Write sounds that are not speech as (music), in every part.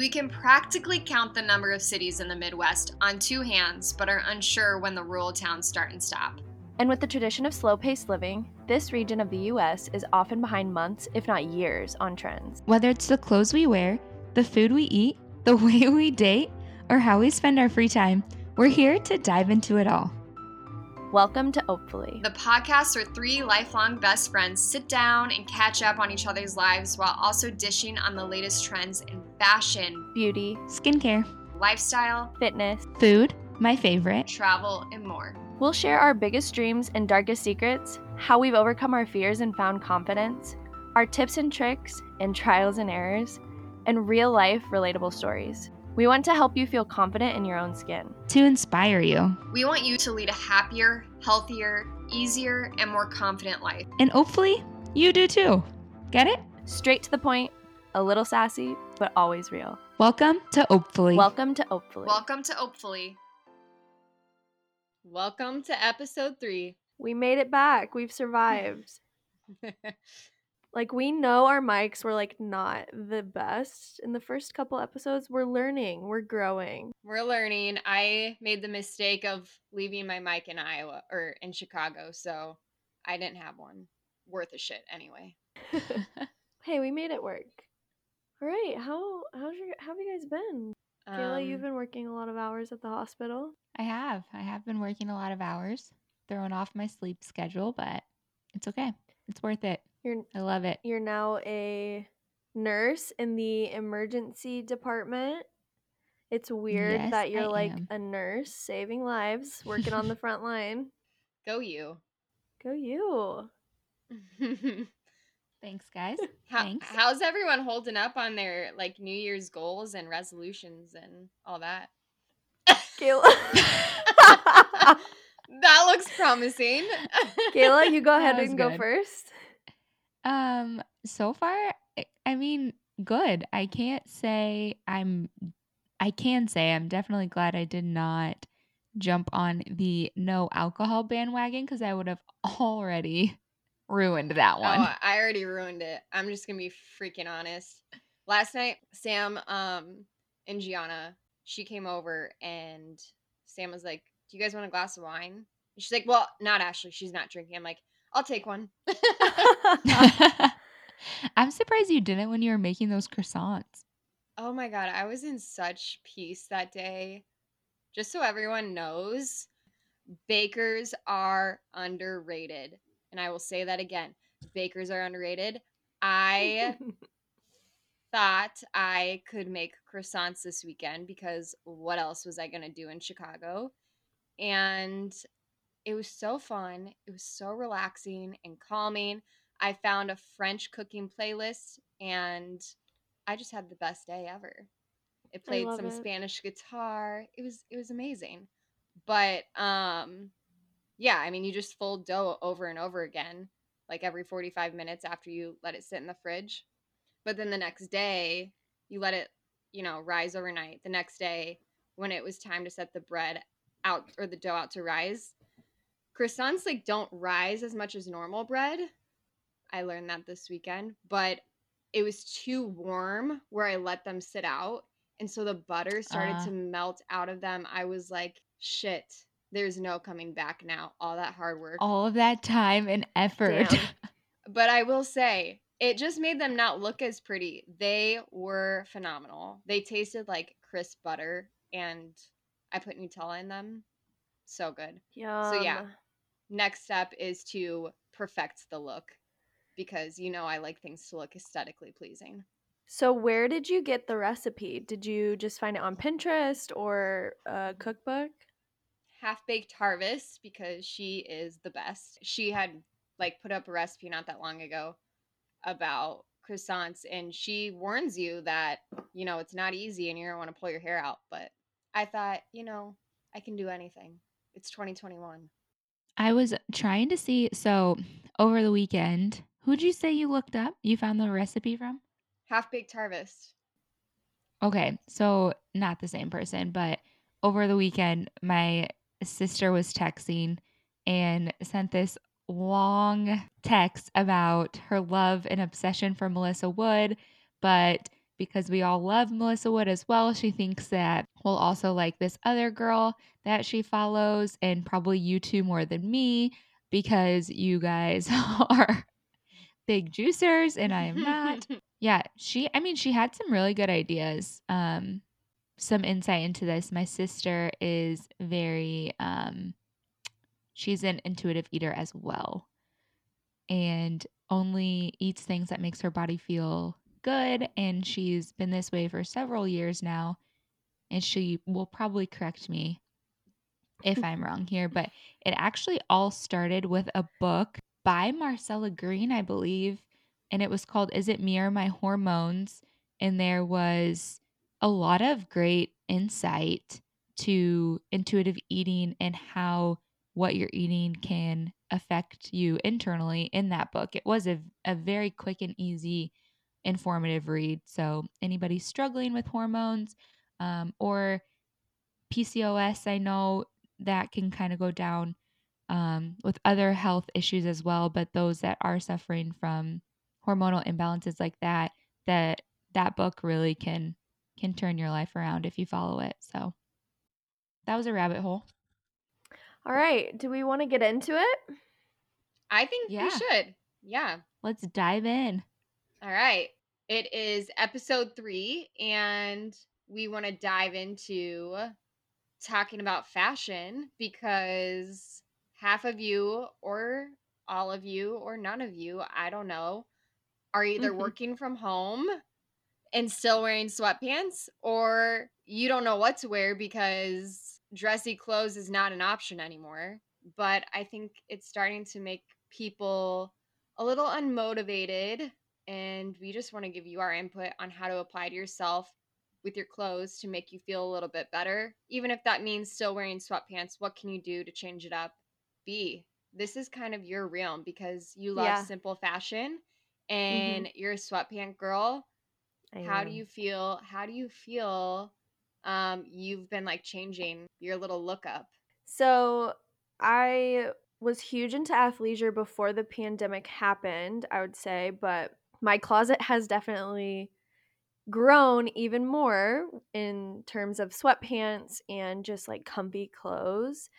We can practically count the number of cities in the Midwest on two hands, but are unsure when the rural towns start and stop. And with the tradition of slow paced living, this region of the US is often behind months, if not years, on trends. Whether it's the clothes we wear, the food we eat, the (laughs) way we date, or how we spend our free time, we're here to dive into it all. Welcome to Hopefully, the podcast where three lifelong best friends sit down and catch up on each other's lives while also dishing on the latest trends in fashion, beauty, skincare, lifestyle, fitness, food, my favorite, travel, and more. We'll share our biggest dreams and darkest secrets, how we've overcome our fears and found confidence, our tips and tricks, and trials and errors, and real life relatable stories. We want to help you feel confident in your own skin. To inspire you. We want you to lead a happier, healthier, easier, and more confident life. And hopefully, you do too. Get it? Straight to the point, a little sassy, but always real. Welcome to Hopefully. Welcome to Hopefully. Welcome to Hopefully. Welcome to episode three. We made it back. We've survived. (laughs) like we know our mics were like not the best in the first couple episodes we're learning we're growing. We're learning i made the mistake of leaving my mic in iowa or in chicago so i didn't have one worth a shit anyway. (laughs) Hey we made it work. All right how how's your how have you guys been? Um, kayla you've been working a lot of hours at the hospital. I have i have been working a lot of hours throwing off my sleep schedule but it's okay it's worth it you're I love it. You're now a nurse in the emergency department. It's weird yes, that you're I like am. a nurse saving lives, working on the (laughs) front line. Go you. Go you. (laughs) Thanks, guys. How, Thanks. How's everyone holding up on their like New Year's goals and resolutions and all that? Kayla. (laughs) that looks promising. Kayla, you go ahead and was go first. Um, so far, I- I mean, good. I can't say I'm. I can say I'm definitely glad I did not jump on the no alcohol bandwagon because I would have (laughs) already ruined that one. Oh, I already ruined it. I'm just gonna be freaking honest. Last night, Sam um and Gianna, she came over and Sam was like, Do you guys want a glass of wine? And she's like, Well, not Ashley, she's not drinking. I'm like, I'll take one. (laughs) I'm surprised you didn't when you were making those croissants. oh my god, I was in such peace that day. Just so everyone knows, bakers are underrated. And I will say that again. Bakers are underrated. I (laughs) thought I could make croissants this weekend because what else was I going to do in Chicago? And it was so fun. It was so relaxing and calming. I found a French cooking playlist and I just had the best day ever. It played some it. Spanish guitar. It was it was amazing. But um yeah, I mean you just fold dough over and over again like every 45 minutes after you let it sit in the fridge. But then the next day, you let it, you know, rise overnight. The next day, when it was time to set the bread out or the dough out to rise, croissants like don't rise as much as normal bread. I learned that this weekend, but it was too warm where I let them sit out. And so the butter started Ah. to melt out of them. I was like, shit, there's no coming back now. All that hard work. All of that time and effort. Damn. (laughs) But I will say, it just made them not look as pretty. They were phenomenal. They tasted like crisp butter, and I put Nutella in them. So good. Yum. yeah. Next step is to perfect the look because you know I like things to look aesthetically pleasing. So where did you get the recipe? Did you just find it on Pinterest or a mm-hmm. cookbook? Half Baked Harvest because she is the best. She had like put up a recipe not that long ago about croissants and she warns you that you know it's not easy and you're gonna want to pull your hair out but i thought you know i can do anything it's 2021 I was trying to see. So over the weekend, who'd you say you looked up? You found the recipe from? half baked harvest Okay, so not the same person, but over the weekend, my sister was texting and sent this long text about her love and obsession for Melissa Wood, but because we all love Melissa Wood as well. She thinks that we'll also like this other girl that she follows, and probably you two more than me because you guys (laughs) are big juicers and I am not. (laughs) yeah, she, I mean, she had some really good ideas. Um, some insight into this. My sister is very, um, she's an intuitive eater as well and only eats things that makes her body feel good and she's been this way for several years now and she will probably correct me if I'm wrong here, but it actually all started with a book by Marcella Green, I believe, and it was called Is It Me or My Hormones? And there was a lot of great insight to intuitive eating and how what you're eating can affect you internally in that book. It was a, a very quick and easy, informative read. So, anybody struggling with hormones um, or PCOS, I know that can kind of go down um, with other health issues as well. But those that are suffering from hormonal imbalances like that, that that book really can can turn your life around if you follow it. So that was a rabbit hole. All right. Do we want to get into it? I think Yeah. we should. Yeah. Let's dive in. All right. It is episode three, and we want to dive into talking about fashion because half of you, or all of you, or none of you, I don't know, are either Mhm. working from home and still wearing sweatpants, or you don't know what to wear because dressy clothes is not an option anymore. But I think it's starting to make people a little unmotivated, and we just want to give you our input on how to apply to yourself with your clothes to make you feel a little bit better. Even if that means still wearing sweatpants, what can you do to change it up? B, this is kind of your realm because you love Yeah. simple fashion and you're a sweatpant girl I how do you feel how do you feel um you've been like changing your little look up So I was huge into athleisure before the pandemic happened, I would say, but my closet has definitely grown even more in terms of sweatpants and just like comfy clothes.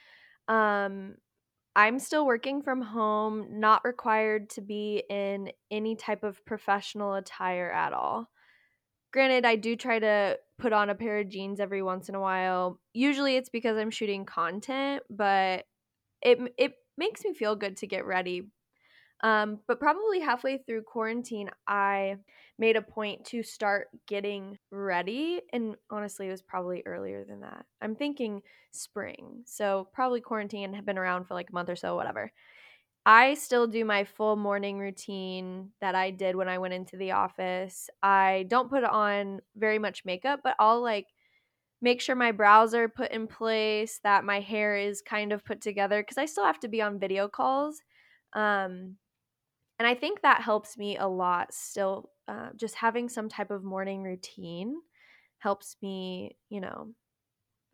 Um I'm still working from home, not required to be in any type of professional attire at all. Granted, I do try to put on a pair of jeans every once in a while. Usually it's because I'm shooting content, but it it makes me feel good to get ready. Um, but probably halfway through quarantine, I made a point to start getting ready. And honestly, it was probably earlier than that. I'm thinking spring. So probably quarantine had been around for like a month or so, whatever. I still do my full morning routine that I did when I went into the office. I don't put on very much makeup, but I'll like make sure my brows are put in place, that my hair is kind of put together because I still have to be on video calls. Um, and I think that helps me a lot still. Uh, just having some type of morning routine helps me, you know,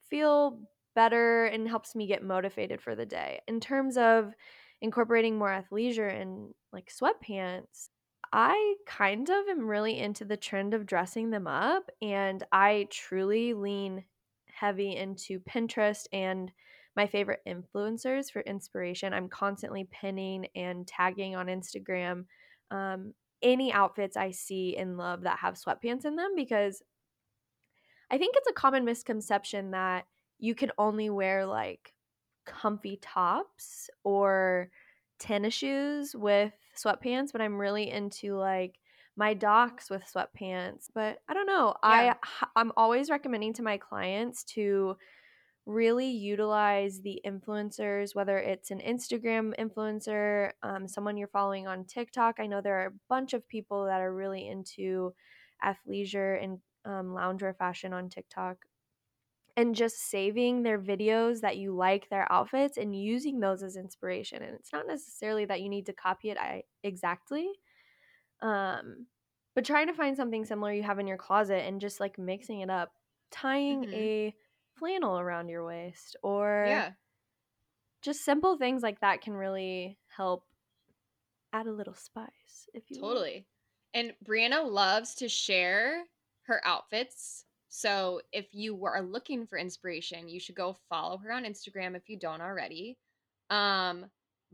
feel better and helps me get motivated for the day. In terms of incorporating more athleisure and like sweatpants, I kind of am really into the trend of dressing them up and I truly lean heavy into Pinterest and my favorite influencers for inspiration. I'm constantly pinning and tagging on Instagram um, any outfits I see and love that have sweatpants in them because I think it's a common misconception that you can only wear like comfy tops or tennis shoes with sweatpants, but I'm really into like my docs with sweatpants. But I don't know. Yeah. I I'm always recommending to my clients to really utilize the influencers, whether it's an Instagram influencer, um, someone you're following on TikTok. I know there are a bunch of people that are really into athleisure and um, loungewear fashion on TikTok. And just saving their videos that you like their outfits and using those as inspiration. And it's not necessarily that you need to copy it I, exactly, um, but trying to find something similar you have in your closet and just like mixing it up, tying Mhm. a flannel around your waist or yeah just simple things like that can really help add a little spice if you will. totally and brianna loves to share her outfits. So if you are looking for inspiration, you should go follow her on Instagram if you don't already. Um,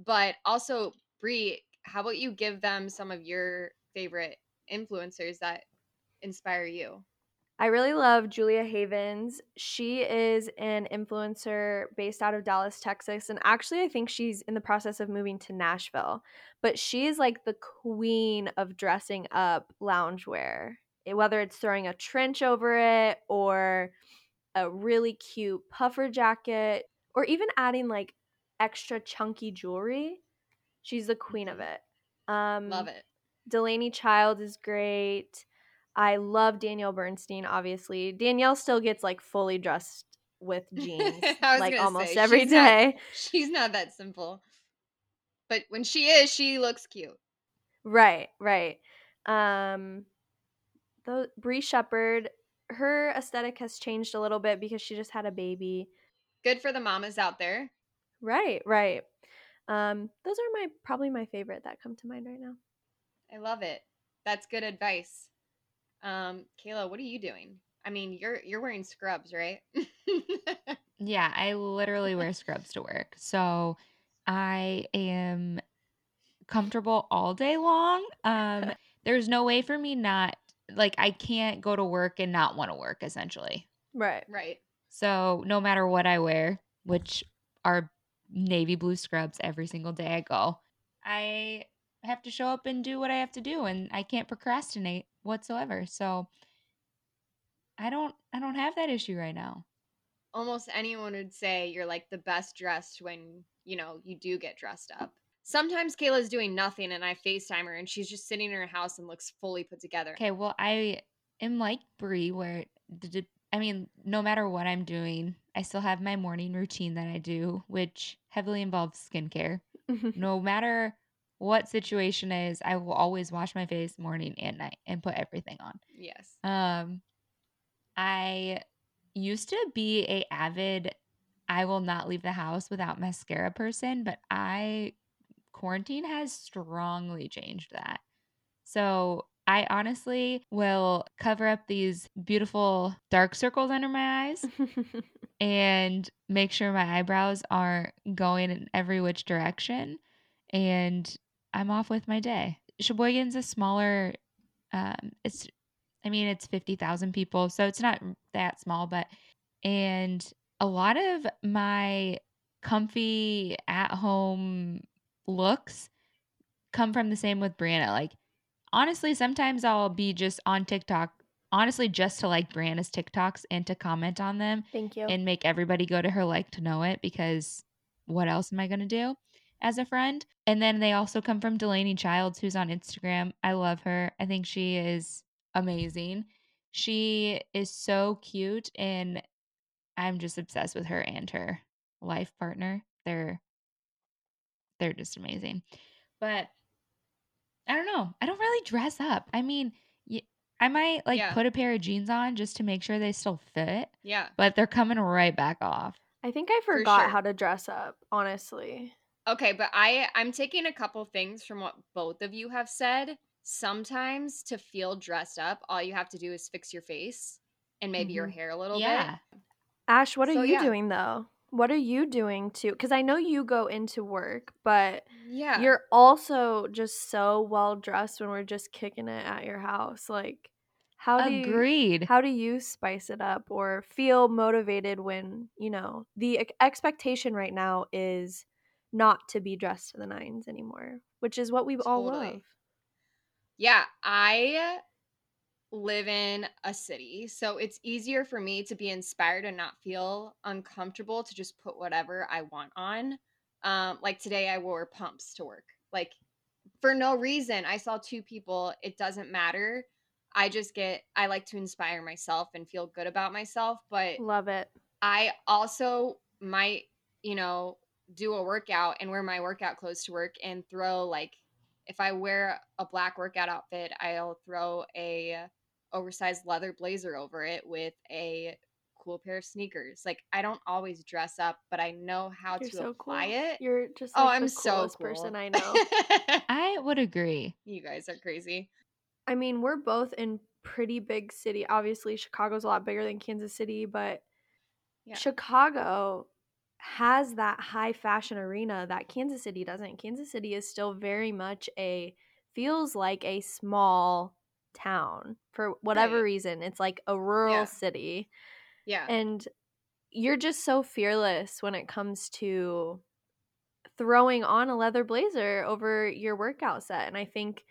but also, Brie, how about you give them some of your favorite influencers that inspire you? I really love Julia Havens. She is an influencer based out of Dallas, Texas. And actually, I think she's in the process of moving to Nashville. But she is like the queen of dressing up loungewear, eh, whether it's throwing a trench over it or a really cute puffer jacket or even adding like extra chunky jewelry. She's the queen of it. Um, Love it. Delaney Child is great. I love Danielle Bernstein, obviously. Danielle still gets like fully dressed with jeans (laughs) like almost say, every she's not- She's not that simple. But when she is, she looks cute. Right, right. Um though Bree Shepherd, her aesthetic has changed a little bit because she just had a baby. Good for the mamas out there. Right, right. Um, those are my probably my favorite that come to mind right now. I love it. That's good advice. Um, Kayla, what are you doing? I mean, you're you're wearing scrubs, right? (laughs) Yeah, I literally wear scrubs to work. So I am comfortable all day long. Um (laughs) there's no way for me not like I can't go to work and not want to work essentially. Right. right. So no matter what I wear, which are navy blue scrubs every single day I go, I have to show up and do what I have to do and I can't procrastinate whatsoever. So I don't I don't have that issue right now. Almost anyone would say you're like the best dressed when, you know, you do get dressed up. Sometimes Kayla's doing nothing and I FaceTime her and she's just sitting in her house and looks fully put together. Okay, well, I am like Brie, where I mean, no matter what I'm doing, I still have my morning routine that I do, which heavily involves skincare. (laughs) No matter what situation is, I will always wash my face morning and night and put everything on. Yes. Um, I used to be a avid I will not leave the house without mascara person, but I quarantine has strongly changed that. So I honestly will cover up these beautiful dark circles under my eyes (laughs) and make sure my eyebrows aren't going in every which direction and I'm off with my day. Sheboygan's a smaller um it's I mean it's 50,000 people so it's not that small but and a lot of my comfy at home looks come from the same with Brianna like honestly sometimes I'll be just on TikTok honestly just to like Brianna's TikToks and to comment on them Thank you. and make everybody go to her like to know it because what else am I going to do as a friend? And then they also come from Delaney Childs, who's on Instagram. I love her. I think she is amazing. She is so cute, and I'm just obsessed with her and her life partner. They're they're just amazing. But I don't know. I don't really dress up. I mean, I might like Yeah. put a pair of jeans on just to make sure they still fit, Yeah. but they're coming right back off. I think I For forgot sure. how to dress up, honestly. Okay, but I I'm taking a couple things from what both of you have said. Sometimes to feel dressed up, all you have to do is fix your face and maybe your Mhm. hair a little Yeah. bit. Ash, what are So, you yeah. doing though? What are you doing too? Because I know you go into work, but Yeah. you're also just so well dressed when we're just kicking it at your house. Like, how do you, Agreed. how do you spice it up or feel motivated when you know the expectation right now is not to be dressed to the nines anymore, which is what we all Totally. love. Yeah, I live in a city, so it's easier for me to be inspired and not feel uncomfortable to just put whatever I want on. Um, like today, I wore pumps to work, like for no reason. I saw two people. It doesn't matter. I just get. I like to inspire myself and feel good about myself, but Love it. I also might, you know, do a workout and wear my workout clothes to work and throw like if I wear a black workout outfit, I'll throw a oversized leather blazer over it with a cool pair of sneakers. Like I don't always dress up, but I know how You're to so apply cool. it. You're just oh, I'm the so coolest cool. person I (laughs) know. I would agree. you guys are crazy. I mean, we're both in pretty big city. Obviously, Chicago's a lot bigger than Kansas City, but Yeah. Chicago has that high fashion arena that Kansas City doesn't. Kansas City is still very much a feels like a small town for whatever Right. reason. It's like a rural Yeah. city. Yeah. And you're just so fearless when it comes to throwing on a leather blazer over your workout set. And I think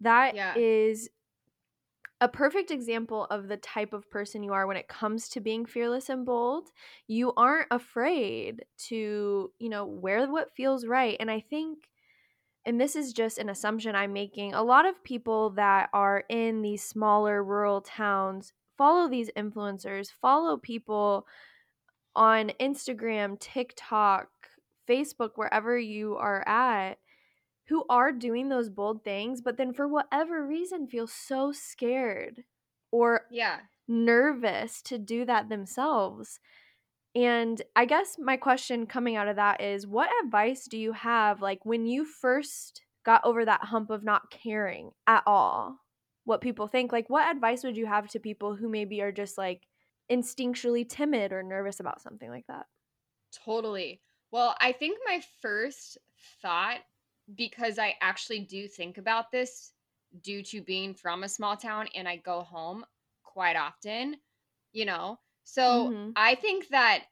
that is Yeah. A perfect example of the type of person you are when it comes to being fearless and bold. You aren't afraid to, you know, wear what feels right. And I think and this is just an assumption I'm making. A lot of people that are in these smaller rural towns follow these influencers, follow people on Instagram, TikTok, Facebook, wherever you are at, who are doing those bold things, but then for whatever reason feel so scared or Yeah. nervous to do that themselves. And I guess my question coming out of that is what advice do you have like when you first got over that hump of not caring at all what people think? Like what advice would you have to people who maybe are just like instinctually timid or nervous about something like that? Totally. Well, I think my first thought, because I actually do think about this due to being from a small town and I go home quite often, you know? So Mhm. I think that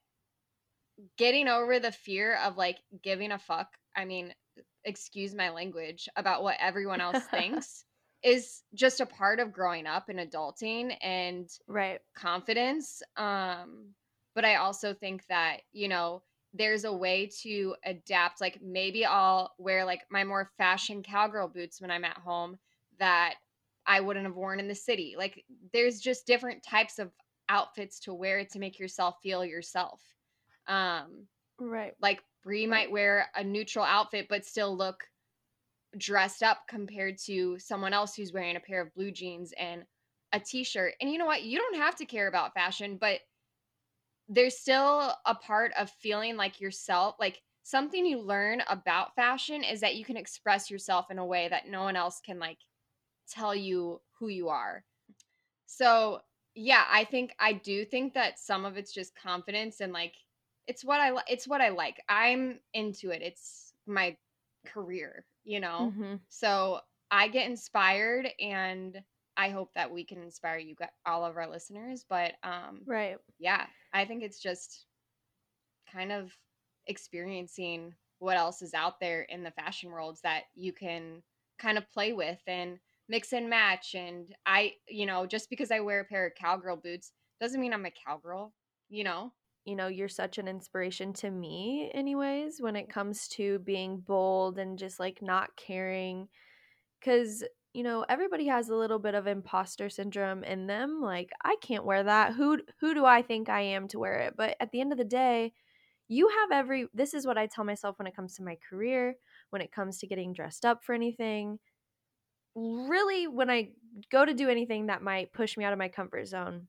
getting over the fear of like giving a fuck, I mean, excuse my language, about what everyone else (laughs) thinks is just a part of growing up and adulting and Right. confidence. Um, but I also think that, you know, there's a way to adapt. Like maybe I'll wear like my more fashion cowgirl boots when I'm at home that I wouldn't have worn in the city. Like there's just different types of outfits to wear to make yourself feel yourself. Um, Right. like Brie Right. might wear a neutral outfit but still look dressed up compared to someone else who's wearing a pair of blue jeans and a t-shirt. And you know what? You don't have to care about fashion, but there's still a part of feeling like yourself. Like something you learn about fashion is that you can express yourself in a way that no one else can like tell you who you are. So, yeah, I think I do think that some of it's just confidence and like it's what I li- it's what I like. I'm into it. It's my career, you know. Mhm. So, I get inspired and I hope that we can inspire you guys, all of our listeners, but um Right. yeah, I think it's just kind of experiencing what else is out there in the fashion worlds that you can kind of play with and mix and match and I, you know, just because I wear a pair of cowgirl boots doesn't mean I'm a cowgirl, you know? you know, you're such an inspiration to me, anyways, when it comes to being bold and just like not caring. Cause, you know, everybody has a little bit of imposter syndrome in them. Like, I can't wear that. Who who do I think I am to wear it? But at the end of the day, you have every this is what I tell myself when it comes to my career, when it comes to getting dressed up for anything. Really, when I go to do anything that might push me out of my comfort zone,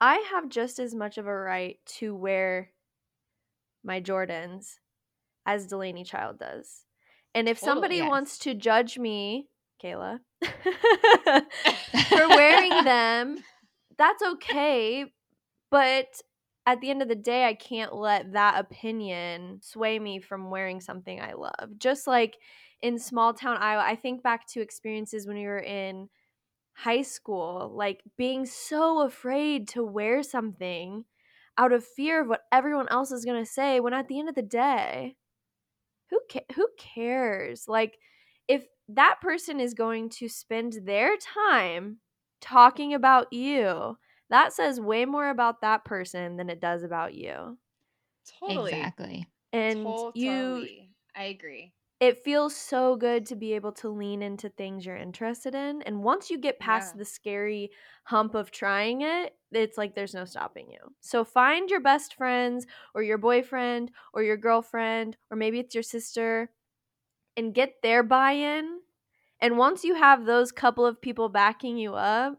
I have just as much of a right to wear my Jordans as Delaney Child does. And if oh, somebody Totally, yes. wants to judge me, Kayla, (laughs) for wearing (laughs) them, that's okay. But at the end of the day, I can't let that opinion sway me from wearing something I love. Just like in small town Iowa, I think back to experiences when we were in high school, like being so afraid to wear something out of fear of what everyone else is going to say when at the end of the day, who ca- who cares? Like if that person is going to spend their time talking about you, that says way more about that person than it does about you. Totally. Exactly. And you I agree. it feels so good to be able to lean into things you're interested in. And once you get past Yeah. the scary hump of trying it, it's like there's no stopping you. So find your best friends or your boyfriend or your girlfriend, or maybe it's your sister, and get their buy in. And once you have those couple of people backing you up,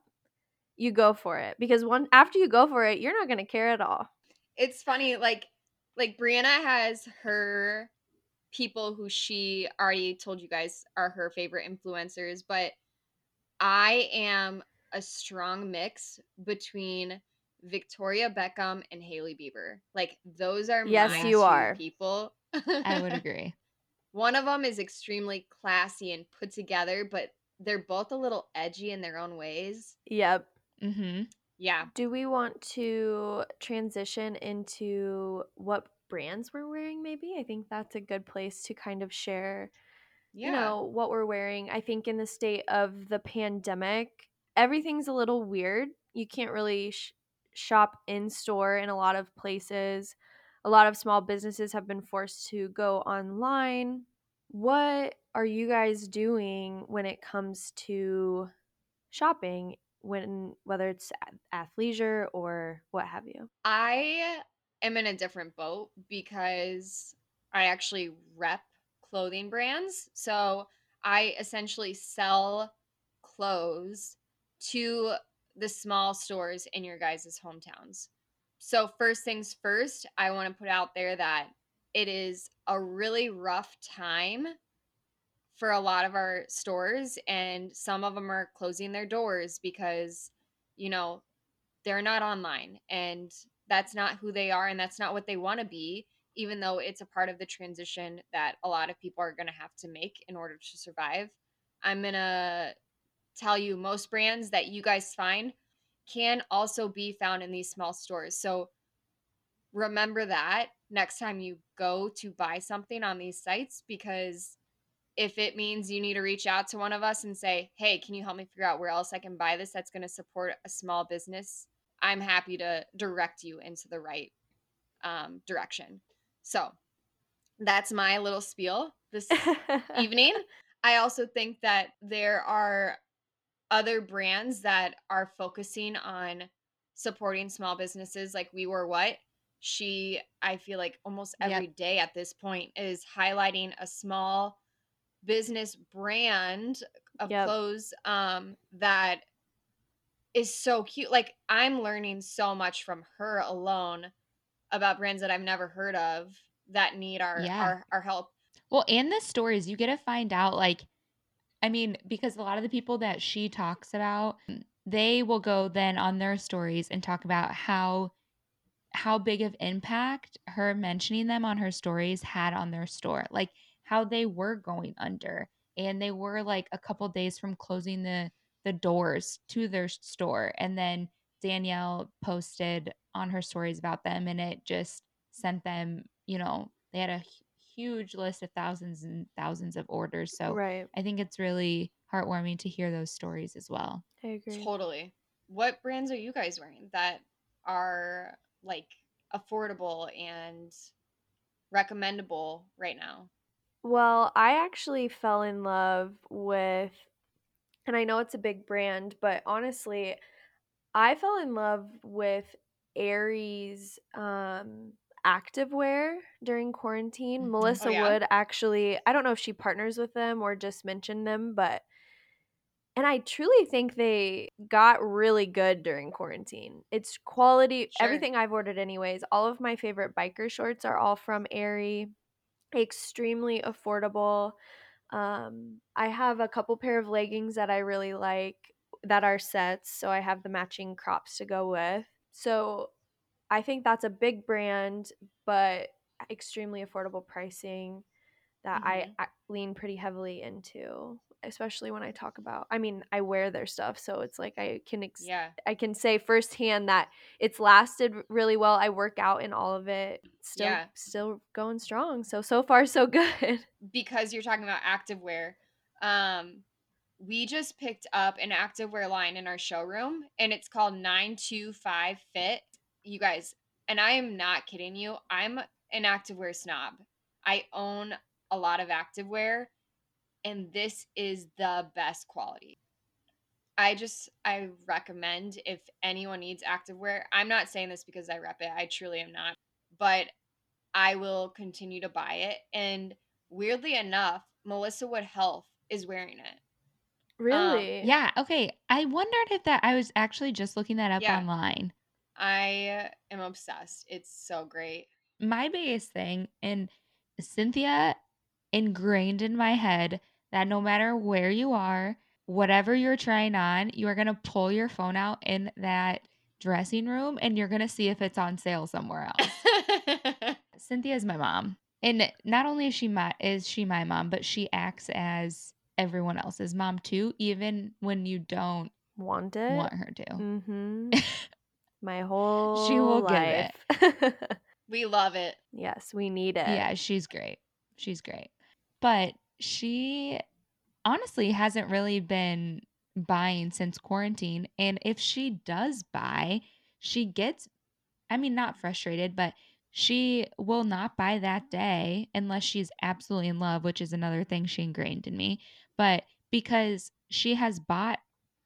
you go for it. Because one after you go for it, you're not gonna care at all. It's funny, like like Brianna has her people who she already told you guys are her favorite influencers, but I am a strong mix between Victoria Beckham and Hailey Bieber. Like those are Yes, my you two are. people. I (laughs) would agree. One of them is extremely classy and put together, but they're both a little edgy in their own ways. Yep. Mm-hmm. Yeah. Do we want to transition into what brands we're wearing maybe? I think that's a good place to kind of share Yeah. you know what we're wearing i think in the state of the pandemic everything's a little weird you can't really sh- shop in store in a lot of places a lot of small businesses have been forced to go online what are you guys doing when it comes to shopping when whether it's athleisure or what have you I am in a different boat because I actually rep clothing brands. So I essentially sell clothes to the small stores in your guys' hometowns. So, first things first, I want to put out there that it is a really rough time for a lot of our stores, and some of them are closing their doors because, you know, they're not online and that's not who they are and that's not what they want to be even though it's a part of the transition that a lot of people are going to have to make in order to survive. I'm going to tell you most brands that you guys find can also be found in these small stores so remember that next time you go to buy something on these sites because if it means you need to reach out to one of us and say, hey, can you help me figure out where else I can buy this that's going to support a small business? I'm happy to direct you into the right um, direction. So that's my little spiel this (laughs) evening. I also think that there are other brands that are focusing on supporting small businesses like We Wore What. She, I feel like almost Yep. every day at this point is highlighting a small business brand of Yep. clothes um, that is so cute. Like I'm learning so much from her alone about brands that I've never heard of that need our Yeah. our, our help. Well, and the stories you get to find out, like, I mean, because a lot of the people that she talks about, they will go then on their stories and talk about how how big of impact her mentioning them on her stories had on their store, like how they were going under, and they were like a couple days from closing the the doors to their store, and then Danielle posted on her stories about them, and it just sent them, you know, they had a huge list of thousands and thousands of orders. So right I think it's really heartwarming to hear those stories as well. i agree Totally. What brands are you guys wearing that are like affordable and recommendable right now? Well, I actually fell in love with, and I know it's a big brand, but honestly, I fell in love with Aerie's um, activewear during quarantine. Mhm. Melissa Oh, yeah? Wood actually, I don't know if she partners with them or just mentioned them, but and I truly think they got really good during quarantine. It's quality, Sure. everything I've ordered, anyways. All of my favorite biker shorts are all from Aerie. Extremely affordable. Um, I have a couple pair of leggings that I really like that are sets, so I have the matching crops to go with. So I think that's a big brand, but extremely affordable pricing that I, I lean pretty heavily into, especially when I talk about. I mean, I wear their stuff, so it's like I can ex- Yeah. I can say firsthand that it's lasted really well. I work out in all of it, still Yeah. still going strong. So so far so (laughs) good. because you're talking about activewear, um, we just picked up an activewear line in our showroom, and it's called 925 Fit. You guys, and I am not kidding you. I'm an activewear snob. I own a lot of activewear, and this is the best quality. I just I recommend if anyone needs activewear. I'm not saying this because I rep it. I truly am not. But I will continue to buy it. And weirdly enough, Melissa Wood Health is wearing it. Um, really? Yeah. Okay. I wondered if that, I was actually just looking that up Yeah. online. I am obsessed. It's so great. My biggest thing, and Cynthia ingrained in my head that no matter where you are, whatever you're trying on, you are going to pull your phone out in that dressing room and you're going to see if it's on sale somewhere else. (laughs) Cynthia is my mom. And not only is she my is she my mom, but she acts as everyone else's mom too, even when you don't Want it? want her to. Mm-hmm. (laughs) My whole She will give life. it. (laughs) we love it. yes, we need it. Yeah, she's great. She's great. But she honestly hasn't really been buying since quarantine. And if she does buy, she gets, I mean, not frustrated, but she will not buy that day unless she's absolutely in love, which is another thing she ingrained in me. But because she has bought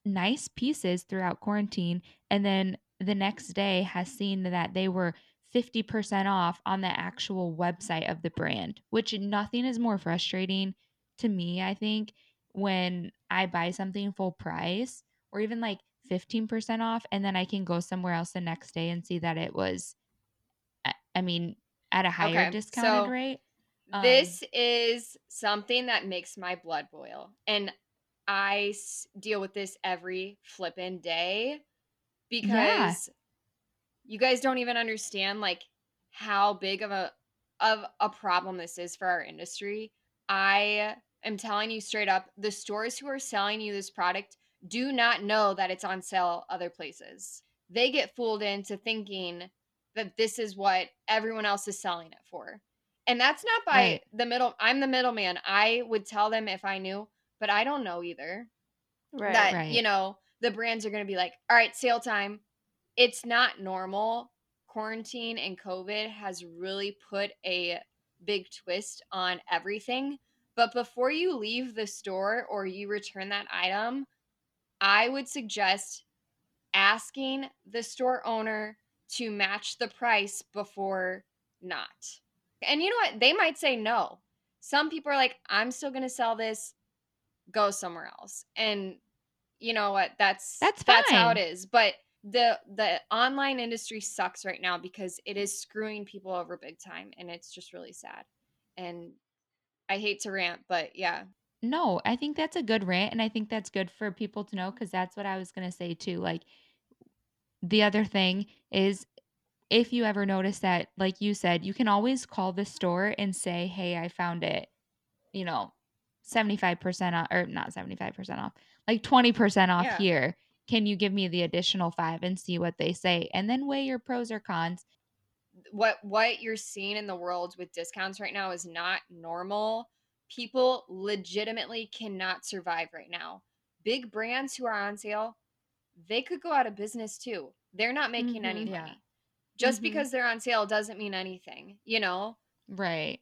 nice pieces throughout quarantine and then the next day has seen that they were 50% off on the actual website of the brand, which nothing is more frustrating to me, I think, when I buy something full price or even like 15% off and then I can go somewhere else the next day and see that it was I- mean at a higher Okay, discounted so rate. Um, this is something that makes my blood boil. And I s- deal with this every flippin' day because you guys don't even understand like how big of a of a problem this is for our industry. I am telling you straight up, the stores who are selling you this product do not know that it's on sale other places. They get fooled into thinking that this is what everyone else is selling it for. And that's not by Right. the middle I'm the middleman. I would tell them if I knew, but I don't know either Right. that Right. you know the brands are going to be like all right sale time. It's not normal. Quarantine and covid has really put a big twist on everything. But before you leave the store or you return that item i would suggest asking the store owner to match the price before not. And you know what? They might say no. Some people are like i'm still going to sell this. Go somewhere else. And you know what that's That's that's how it is but the the online industry sucks right now because it is screwing people over big time and it's just really sad and i hate to rant but yeah No, I think that's a good rant. And I think that's good for people to know because that's what I was going to say too. Like, the other thing is if you ever notice that, like you said, you can always call the store and say, hey, I found it, you know, 75% off, or not 75% off, like 20% off Yeah. here. Can you give me the additional five and see what they say? And then weigh your pros or cons. what what you're seeing in the world with discounts right now is not normal people legitimately cannot survive right now big brands who are on sale they could go out of business too they're not making any Mhm. Yeah. money just Mhm. because they're on sale doesn't mean anything you know Right.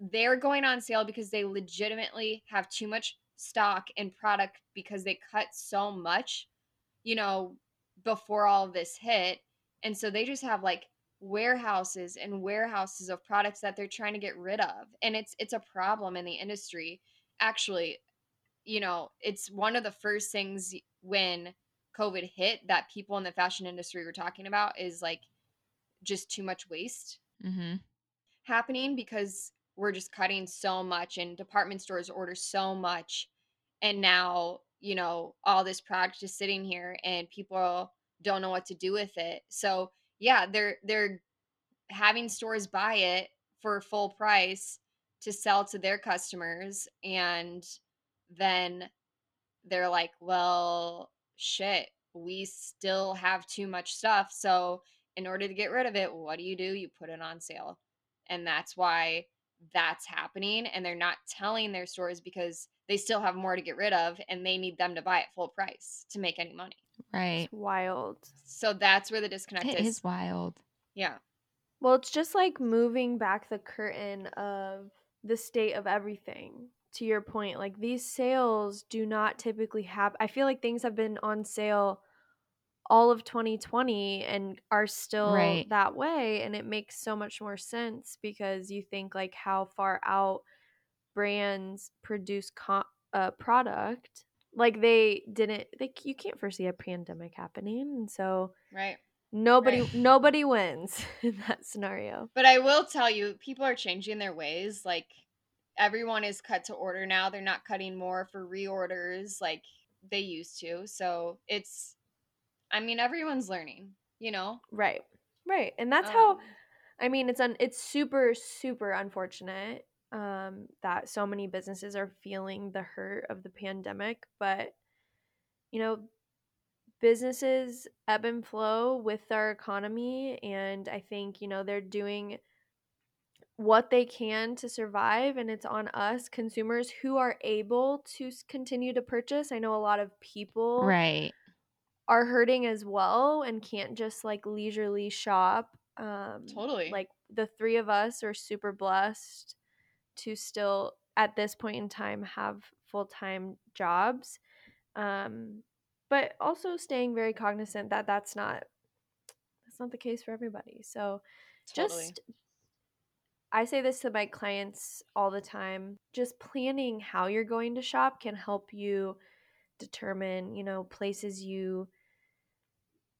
they're going on sale because they legitimately have too much stock and product because they cut so much, you know, before all this hit. And so they just have like warehouses and warehouses of products that they're trying to get rid of. And it's it's a problem in the industry. Actually, you know, it's one of the first things when COVID hit that people in the fashion industry were talking about is like just too much waste Mm-hmm. happening because we're just cutting so much and department stores order so much and now you know all this product is sitting here and people don't know what to do with it. So yeah they're they're having stores buy it for full price to sell to their customers and then they're like well shit we still have too much stuff so in order to get rid of it what do you do? You put it on sale. And that's why that's happening and they're not telling their stores because they still have more to get rid of and they need them to buy at full price to make any money Right. It's wild. so that's where the disconnect is. It is is wild. yeah Well, it's just like moving back the curtain of the state of everything. To your point, like these sales do not typically have. I feel like things have been on sale all of 2020 and are still Right. that way. And it makes so much more sense because you think like how far out brands produce co- uh, product. Like they didn't. like you can't foresee a pandemic happening, and so right nobody Right. nobody wins (laughs) in that scenario. But I will tell you, people are changing their ways. Like everyone is cut to order now. They're not cutting more for reorders. Like they used to. So it's, I mean, everyone's learning, you know? Right. Right. And that's how Um, I mean it's un, it's super super unfortunate um that so many businesses are feeling the hurt of the pandemic, but you know businesses ebb and flow with our economy and I think, you know, they're doing what they can to survive and it's on us consumers who are able to continue to purchase. I know a lot of people Right. Are hurting as well and can't just like leisurely shop. Um, Totally. Like the three of us are super blessed to still, at this point in time, have full time jobs. Um, but also staying very cognizant that that's not that's not the case for everybody. So totally. just I say this to my clients all the time. Just planning how you're going to shop can help you determine, you know, places you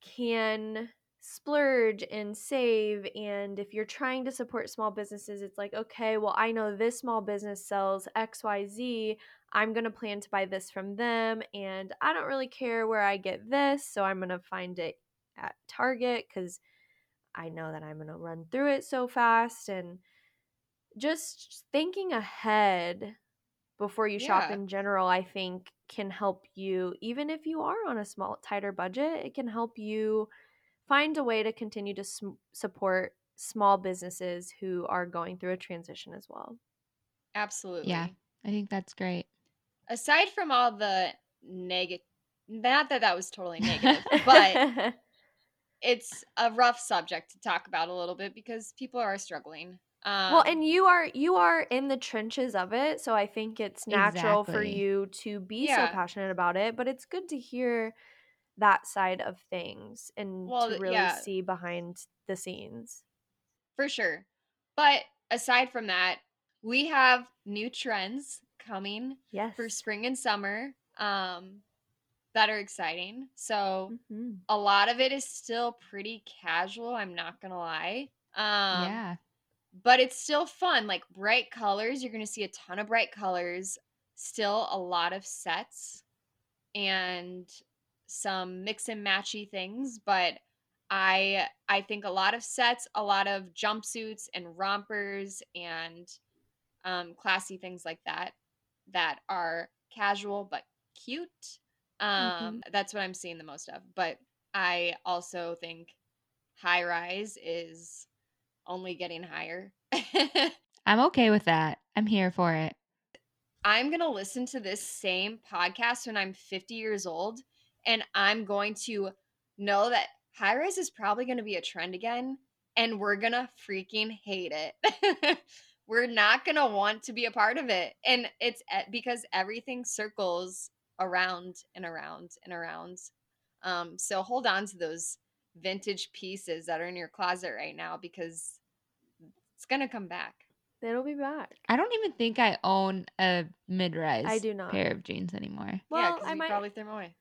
can splurge and save and if you're trying to support small businesses it's like okay well i know this small business sells xyz i'm going to plan to buy this from them and i don't really care where i get this so i'm going to find it at target because i know that i'm going to run through it so fast and just thinking ahead before you shop in general i think can help you even if you are on a small tighter budget it can help you find a way to continue to sm- support small businesses who are going through a transition as well Absolutely. Yeah, I think that's great. Aside from all the negative, not that that was totally negative, but (laughs) it's a rough subject to talk about a little bit because people are struggling. Um, well and you are you are in the trenches of it so i think it's natural for you to be Yeah. so passionate about it but it's good to hear that side of things and Well, to really yeah. see behind the scenes for sure. But aside from that, we have new trends coming yes for spring and summer um, that are exciting. So Mhm. a lot of it is still pretty casual. I'm not gonna lie. Um, yeah. But it's still fun. Like bright colors, you're gonna see a ton of bright colors. Still a lot of sets and some mix and matchy things, but I I think a lot of sets, a lot of jumpsuits and rompers and um, classy things like that that are casual but cute. Um, That's what I'm seeing the most of. But I also think high rise is only getting higher. (laughs) I'm okay with that. I'm here for it. I'm going to listen to this same podcast when I'm 50 years old, and I'm going to know that high rise is probably going to be a trend again, and we're going to freaking hate it. (laughs) we're not going to want to be a part of it. And it's because everything circles around and around and around. Um, so hold on to those vintage pieces that are in your closet right now because it's going to come back. it'll be back I don't even think I own a mid-rise I do not. pair of jeans anymore. yeah, well because i you might probably threw them away.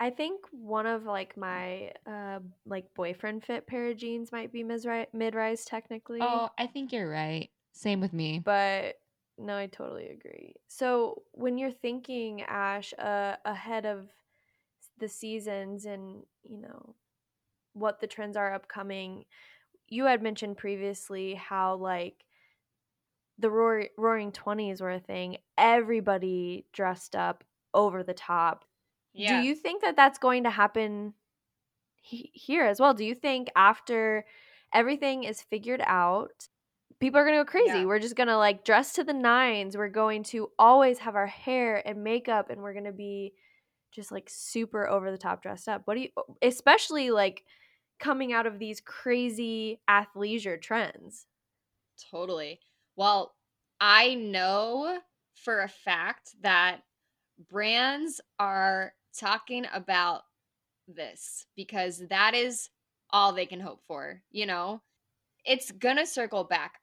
I think one of like my uh like boyfriend fit pair of jeans might be mid rise technically. Oh, I think you're right. Same with me. but no, I totally agree. So when you're thinking Ash uh, ahead of the seasons and you know what the trends are upcoming, you had mentioned previously how like the roar- roaring 20s were a thing everybody dressed up over the top Yeah. Do you think that that's going to happen he- here as well? Do you think after everything is figured out, people are going to go crazy? Yeah. We're just going to like dress to the nines. We're going to always have our hair and makeup and we're going to be just like super over the top dressed up. What do you especially like coming out of these crazy athleisure trends? Totally. Well, I know for a fact that brands are talking about this because that is all they can hope for, you know? It's going to circle back.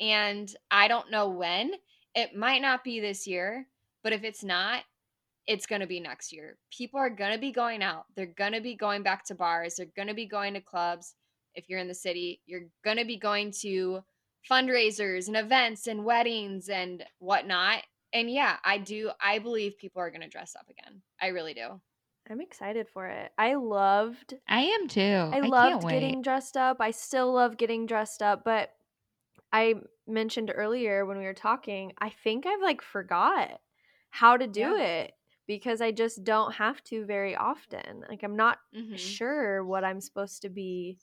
And I don't know when. It might not be this year, but if it's not, it's going to be next year. People are going to be going out. They're going to be going back to bars. They're going to be going to clubs. If you're in the city, you're going to be going to fundraisers and events and weddings and whatnot. and yeah, I do. I believe people are going to dress up again. I really do. I'm excited for it. I loved I am too. I I, loved getting dressed up. I still love getting dressed up, but I mentioned earlier when we were talking, I think I've like forgot how to do Yeah. it because I just don't have to very often. Like I'm not Mhm. sure what I'm supposed to be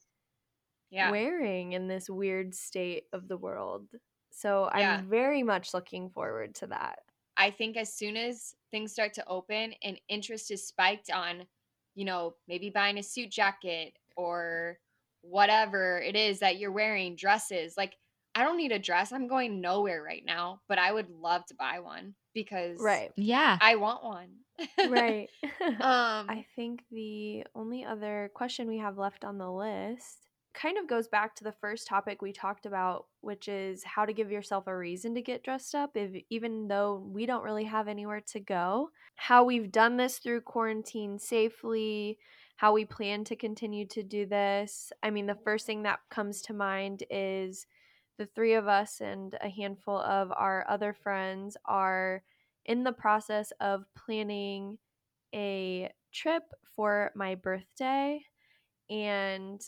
Yeah. wearing in this weird state of the world. So I'm very much looking forward to that. I think as soon as things start to open and interest is spiked on, you know, maybe buying a suit jacket or whatever it is that you're wearing, dresses. Like, I don't need a dress. I'm going nowhere right now, but I would love to buy one because Right. Yeah. I want one. (laughs) right. (laughs) um I think the only other question we have left on the list kind of goes back to the first topic we talked about, which is how to give yourself a reason to get dressed up, if, even though we don't really have anywhere to go. How we've done this through quarantine safely, how we plan to continue to do this. I mean, the first thing that comes to mind is the three of us and a handful of our other friends are in the process of planning a trip for my birthday and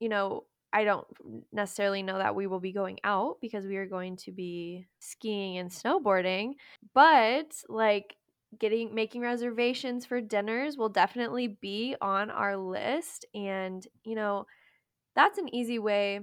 you know i don't necessarily know that we will be going out because we are going to be skiing and snowboarding but like getting making reservations for dinners will definitely be on our list and you know that's an easy way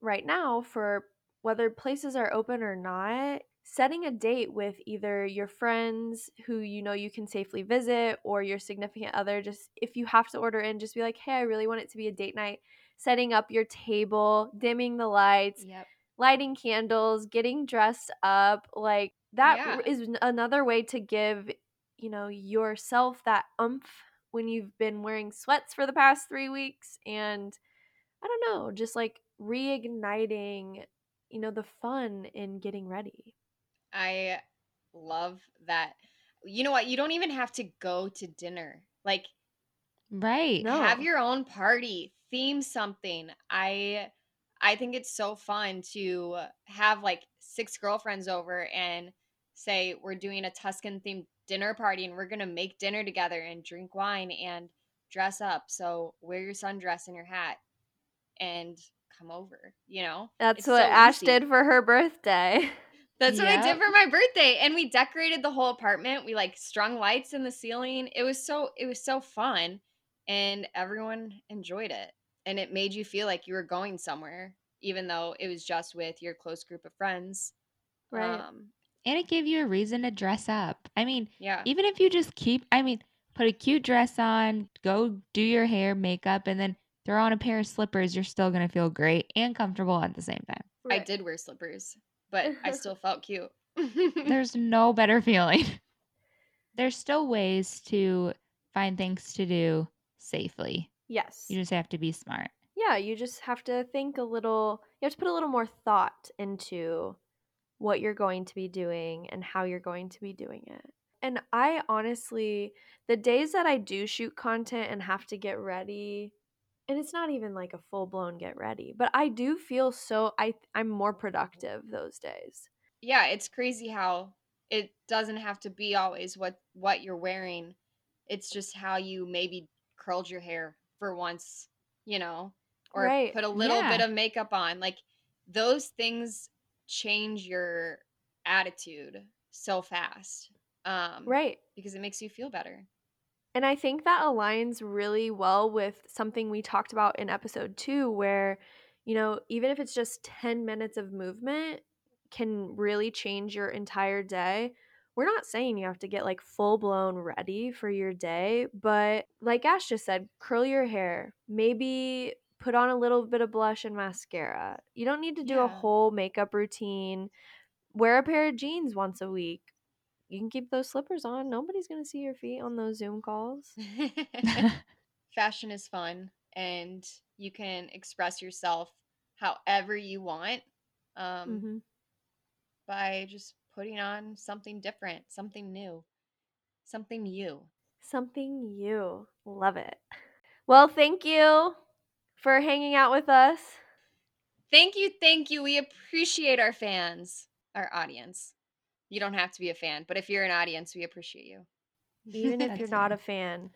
right now for whether places are open or not setting a date with either your friends who you know you can safely visit or your significant other just if you have to order in just be like hey i really want it to be a date night setting up your table dimming the lights Yep. lighting candles getting dressed up like that Yeah. is another way to give you know yourself that umph when you've been wearing sweats for the past three weeks and I don't know, just like reigniting, you know, the fun in getting ready. I love that. You know what? You don't even have to go to dinner. Like right. No. have your own party, theme something. I I think it's so fun to have like six girlfriends over and say we're doing a Tuscan themed dinner party and we're going to make dinner together and drink wine and dress up. So wear your sundress and your hat and come over, you know? That's It's what so Ash easy. did for her birthday. (laughs) That's what I did for my birthday. And we decorated the whole apartment. We like strung lights in the ceiling. It was so it was so fun and everyone enjoyed it. And it made you feel like you were going somewhere even though it was just with your close group of friends. Right. Um And it gave you a reason to dress up. I mean, yeah. even if you just keep, I mean, put a cute dress on, go do your hair, makeup, and then throw on a pair of slippers, you're still going to feel great and comfortable at the same time. I did wear slippers, but I (laughs) still felt cute. There's no better feeling. (laughs) There's still ways to find things to do safely. Yes. You just have to be smart. yeah, you just have to think a little, you have to put a little more thought into what you're going to be doing and how you're going to be doing it. And I honestly, the days that I do shoot content and have to get ready, and it's not even like a full blown get ready, but I do feel so I I'm more productive those days. yeah, it's crazy how it doesn't have to be always what what you're wearing. It's just how you maybe curled your hair for once, you know, or Right. put a little bit of makeup on. Like those things change your attitude so fast. Um Right. because it makes you feel better. And I think that aligns really well with something we talked about in episode two, where, you know, even if it's just 10 minutes of movement can really change your entire day. We're not saying you have to get like full blown ready for your day, but like Ash just said, curl your hair, maybe put on a little bit of blush and mascara. You don't need to do a whole makeup routine. Wear a pair of jeans once a week. You can keep those slippers on. Nobody's going to see your feet on those Zoom calls. (laughs) Fashion is fun and you can express yourself however you want. Um hmm by just putting on something different, something new, something you. Something you love it. Well, thank you for hanging out with us. Thank you, thank you. We appreciate our fans, our audience. You don't have to be a fan, but if you're an audience, we appreciate you. (laughs) even if you're not a fan.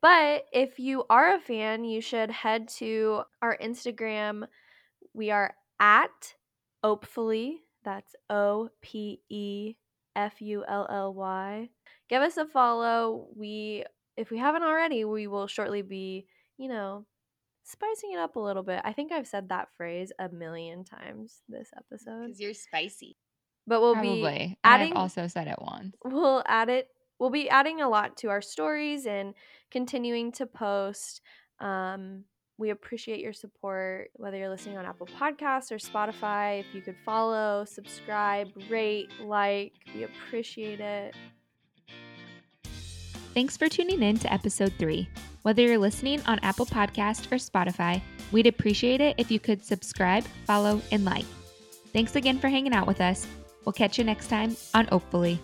But if you are a fan, you should head to our Instagram. We are at Opefully. That's O P E F U L L Y. Give us a follow. We, if we haven't already, we will shortly be, you know, spicing it up a little bit. I think I've said that phrase a million times this episode. Because you're spicy. But we'll Probably. be And adding I've also said it once. we'll add it we'll be adding a lot to our stories and continuing to post um, we appreciate your support whether you're listening on apple podcasts or spotify if you could follow subscribe rate like we appreciate it Thanks for tuning in to episode three. Whether you're listening on Apple Podcast or Spotify, we'd appreciate it if you could subscribe, follow, and like. Thanks again for hanging out with us. We'll catch you next time on Hopefully.